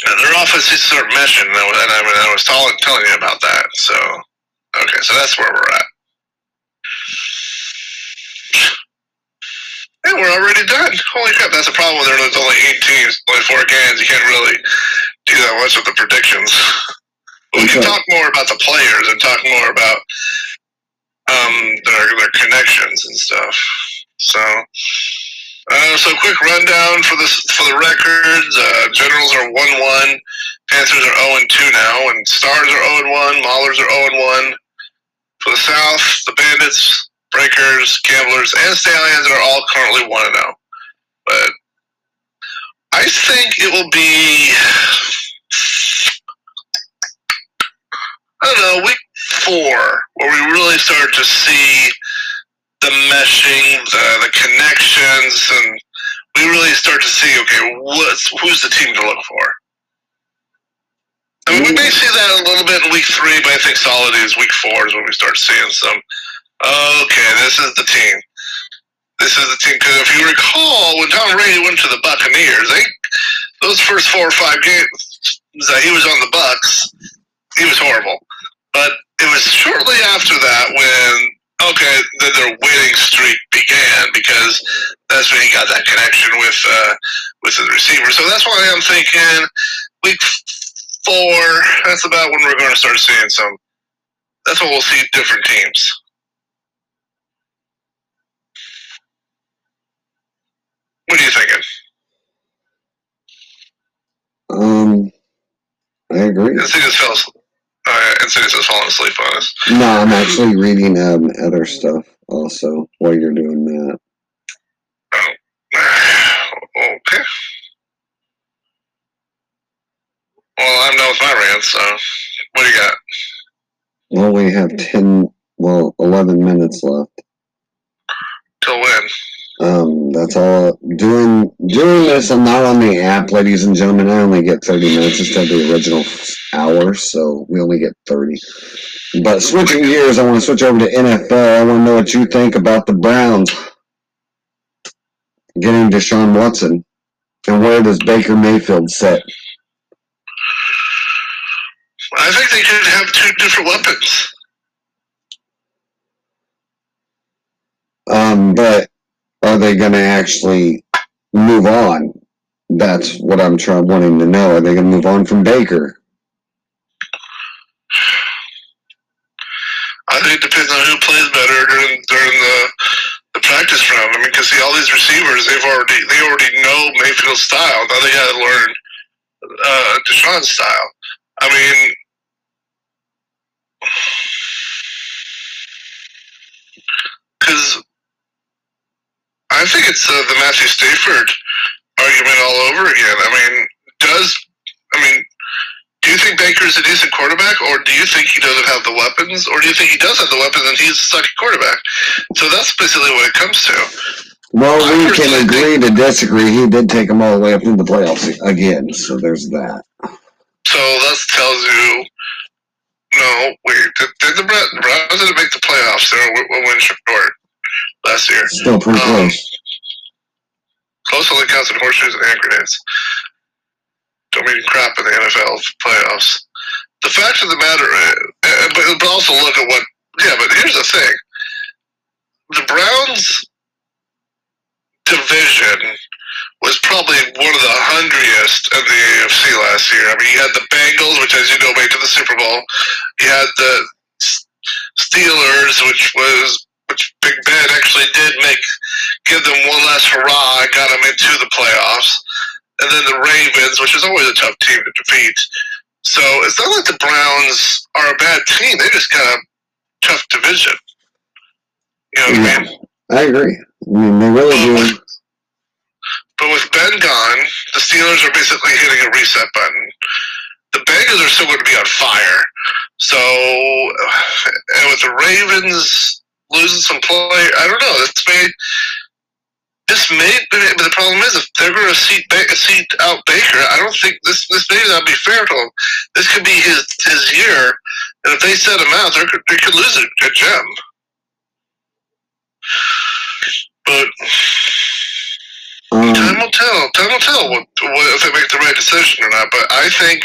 their offense needs to start meshing. And I, mean, I was telling you about that. So, okay, so that's where we're at. Yeah, we're already done. Holy crap, that's a problem when there's only eight teams, only four games. You can't really do that much with the predictions. We can talk more about the players and talk more about um, their their connections and stuff. So, uh, so quick rundown for this for the records. Uh, Generals are one one, Panthers are zero and two now, and Stars are zero and one, Maulers are zero and one. For the South, the Bandits, Breakers, Gamblers, and Stallions are all currently one and zero. But I think it will be. I don't know, week four, where we really start to see the meshing, the, the connections, and we really start to see, okay, what's who's the team to look for? I mean, we may see that a little bit in week three, but I think solidly is week four is when we start seeing some. Okay, this is the team. This is the team. Because if you recall, when Tom Brady went to the Buccaneers, they those first four or five games that he was on the Bucks, he was horrible. But it was shortly after that when okay, then their winning streak began because that's when he got that connection with uh, with the receiver. So that's why I'm thinking week four. That's about when we're going to start seeing some. That's when we'll see different teams. What are you thinking? Um, I agree. Insidious fell asleep. Uh, Insidious has fallen asleep on us. No, I'm actually reading um other stuff also while you're doing that. <sighs> okay. Well, I'm done with my rant, so what do you got? Well, we have ten, well, eleven minutes left. Um, that's all. Doing doing this, I'm not on the app, ladies and gentlemen. I only get 30 minutes instead of the original hour, so we only get 30. But switching gears, I want to switch over to NFL. I want to know what you think about the Browns getting Deshaun Watson, and where does Baker Mayfield sit? I think they could have two different weapons. Um, but are they going to actually move on? That's what I'm trying wanting to know. Are they going to move on from Baker? I think it depends on who plays better during during the the practice round. I mean, because see, all these receivers, they've already they already know Mayfield's style. Now they got to learn uh, Deshaun's style. I mean, because I think it's uh, the Matthew Stafford argument all over again. I mean, does I mean, do you think Baker is a decent quarterback, or do you think he doesn't have the weapons, or do you think he does have the weapons and he's a sucky quarterback? So that's basically what it comes to. Well, we can agree to disagree. He did take them all the way up into the playoffs again, so there's that. So that tells you. No, wait. Did, did the Browns didn't make the playoffs? They were one win short last year. Still pretty um, close. Close only counts in horseshoes and hand grenades. Don't mean crap in the NFL playoffs. The fact of the matter is, but also look at what. Yeah, but here's the thing: the Browns division was probably one of the hungriest in the AFC last year. I mean, you had the Bengals, which, as you know, made to the Super Bowl. You had the Steelers, which was which Big Ben actually did make give them one last hurrah, got them into the playoffs, and then the Ravens, which is always a tough team to defeat. So it's not like the Browns are a bad team; they just got a tough division. You know what yeah, I mean? I agree. I mean, they really do. But with Ben gone, the Steelers are basically hitting a reset button. The Bengals are still going to be on fire. So, <sighs> and with the Ravens losing some play, I don't know. This may, this may, but the problem is if they're going to seat, seat out Baker, I don't think this this may not be fair to him. This could be his his year, and if they set him out, they could, they could lose a, a gem. But um, time will tell. Time will tell what, what, if they make the right decision or not. But I think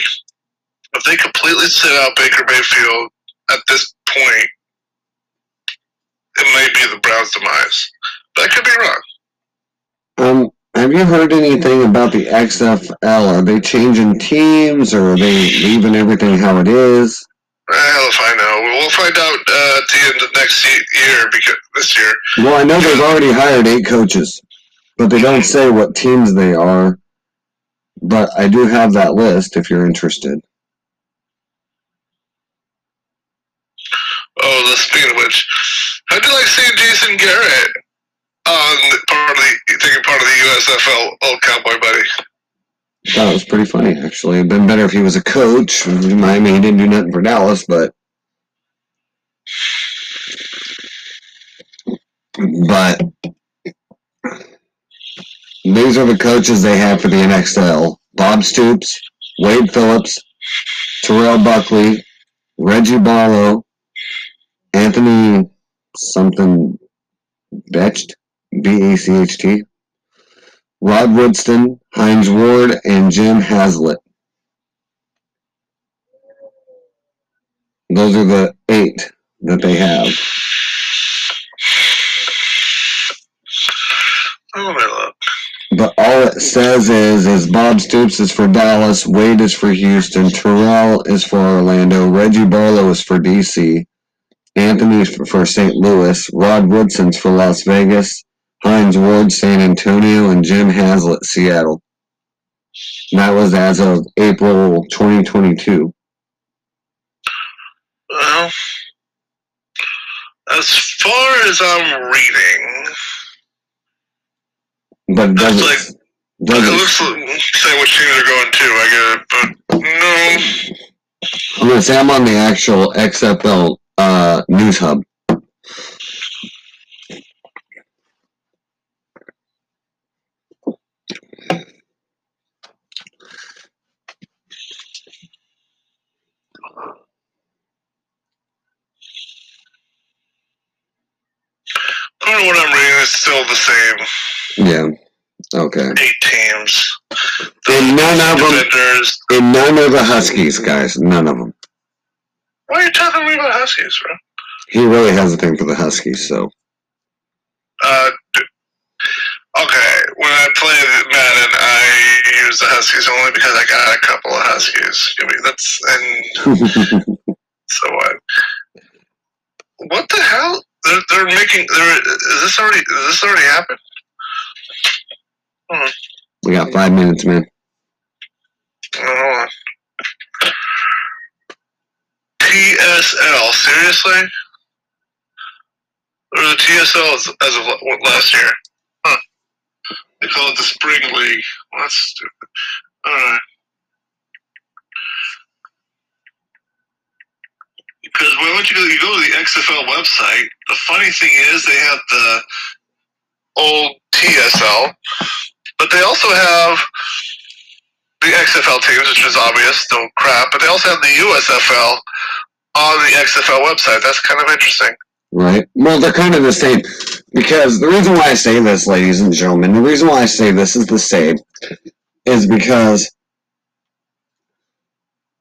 if they completely sit out Baker Mayfield at this point, it may be the Browns' demise. That could be wrong. Um, have you heard anything about the XFL? Are they changing teams, or are they leaving everything how it is? Hell if I know. We'll find out uh, at the end of next year because this year. Well, I know they've already hired eight coaches but they don't say what teams they are. But I do have that list if you're interested. Oh, speaking of which, do you like seeing Jason Garrett on part of the taking part of the USFL old cowboy buddy? That was pretty funny, actually. It'd been better if he was a coach. Miami, he didn't do nothing for Dallas, but but these are the coaches they have for the NXL. Bob Stoops, Wade Phillips, Terrell Buckley, Reggie Barlow, Anthony something Becht, B A C H T, Rod Woodson, Hines Ward, and Jim Haslett. Those are the eight that they have. Oh. But all it says is is Bob Stoops is for Dallas, Wade is for Houston, Terrell is for Orlando, Reggie Barlow is for DC, Anthony for, St. Louis, Rod Woodson's for Las Vegas, Hines Ward San Antonio, and Jim Haslett Seattle. And that was as of April 2022. Well, as far as I'm reading, But it doesn't, it doesn't looks like say which teams are going to. I get it, but no. I'm gonna say I'm on the actual XFL uh, news hub. According to what I'm reading, it's still the same Yeah. Okay. eight teams. And none of them, Defenders. and none of the Huskies, guys. None of them. Why are you talking to me about Huskies, bro? He really has a thing for the Huskies, so. Uh, okay. When I play Madden, I use the Huskies only because I got a couple of Huskies. I mean, that's and <laughs> so what? What the hell? They're, they're making. They're, is this already? Is this already happened? we got five minutes, man. Oh, hold on. TSL. Seriously? Or the TSL as, of last year? Huh. They call it the Spring League. Well, that's stupid. Alright. Because when once you go, you go to the XFL website, the funny thing is they have the old TSL, but they also have the XFL teams, which is obvious, still crap, but they also have the USFL on the XFL website. That's kind of interesting. Right? Well, they're kind of the same. Because the reason why I say this, ladies and gentlemen, the reason why I say this is the same is because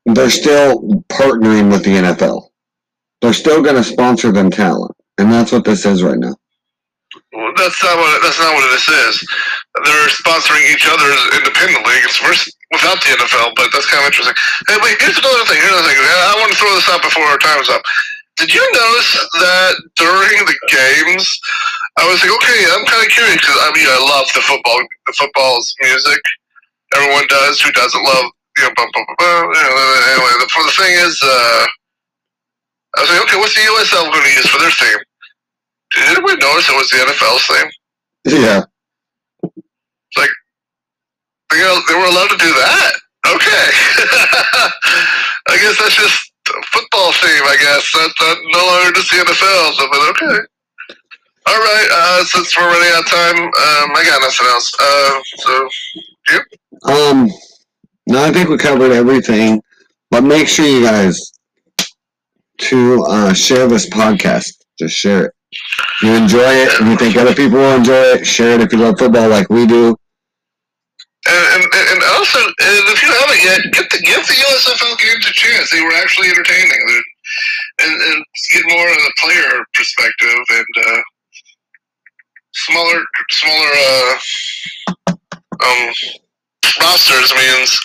they're still partnering with the NFL. They're still going to sponsor them talent. And that's what this is right now. Well, that's not what that's not what this is. They're sponsoring each other independently. It's vers- without the NFL, but that's kind of interesting. Hey, wait, here's another thing. Here's another thing. I want to throw this out before our time's up. Did you notice that during the games, I was like, okay, I'm kind of curious because I mean, I love the football, the football's music. Everyone does. Who doesn't love? You know, bum, bum, bum, bum. Anyway, the, the thing is, uh, I was like, okay, what's the USL going to use for their theme? Did anybody notice it was the NFL's theme? Yeah. They, were allowed to do that. Okay. <laughs> I guess that's just football theme. I guess that's not, no longer just the NFL. So, but okay. All right. Uh, since we're running out of time, um, I got nothing else. Uh, so Um, no, I think we covered everything. But make sure you guys to uh, share this podcast. Just share it. If you enjoy it, if you think other people will enjoy it, share it if you love football like we do. And, and, and also, and if you haven't yet, get the give the USFL games a chance. They were actually entertaining. And, and get more of the player perspective and uh, smaller smaller uh, um, rosters means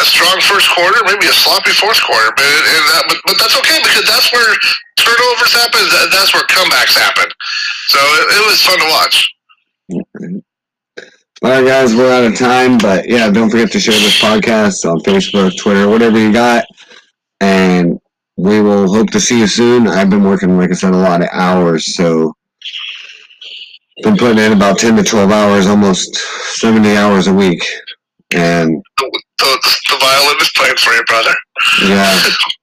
a strong first quarter, maybe a sloppy fourth quarter, but that, but, but that's okay because that's where turnovers happen. That's where comebacks happen. So it, it was fun to watch. All right, guys, we're out of time, but yeah, don't forget to share this podcast on Facebook, Twitter, whatever you got, and we will hope to see you soon. I've been working, like I said, a lot of hours, so been putting in about ten to twelve hours, almost seventy hours a week, and The, the, the violin is playing for you, brother. yeah,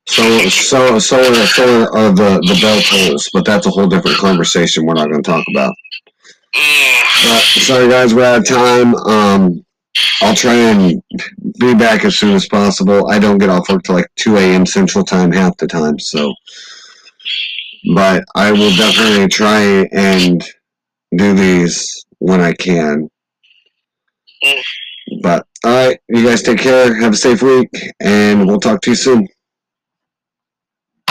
so so so are, so are the the bell tolls, but that's a whole different conversation. We're not going to talk about. But sorry, guys, we're out of time. Um, I'll try and be back as soon as possible. I don't get off work till like 2 a.m. Central Time half the time, so. But I will definitely try and do these when I can. Mm. But, alright, you guys take care. Have a safe week, and we'll talk to you soon.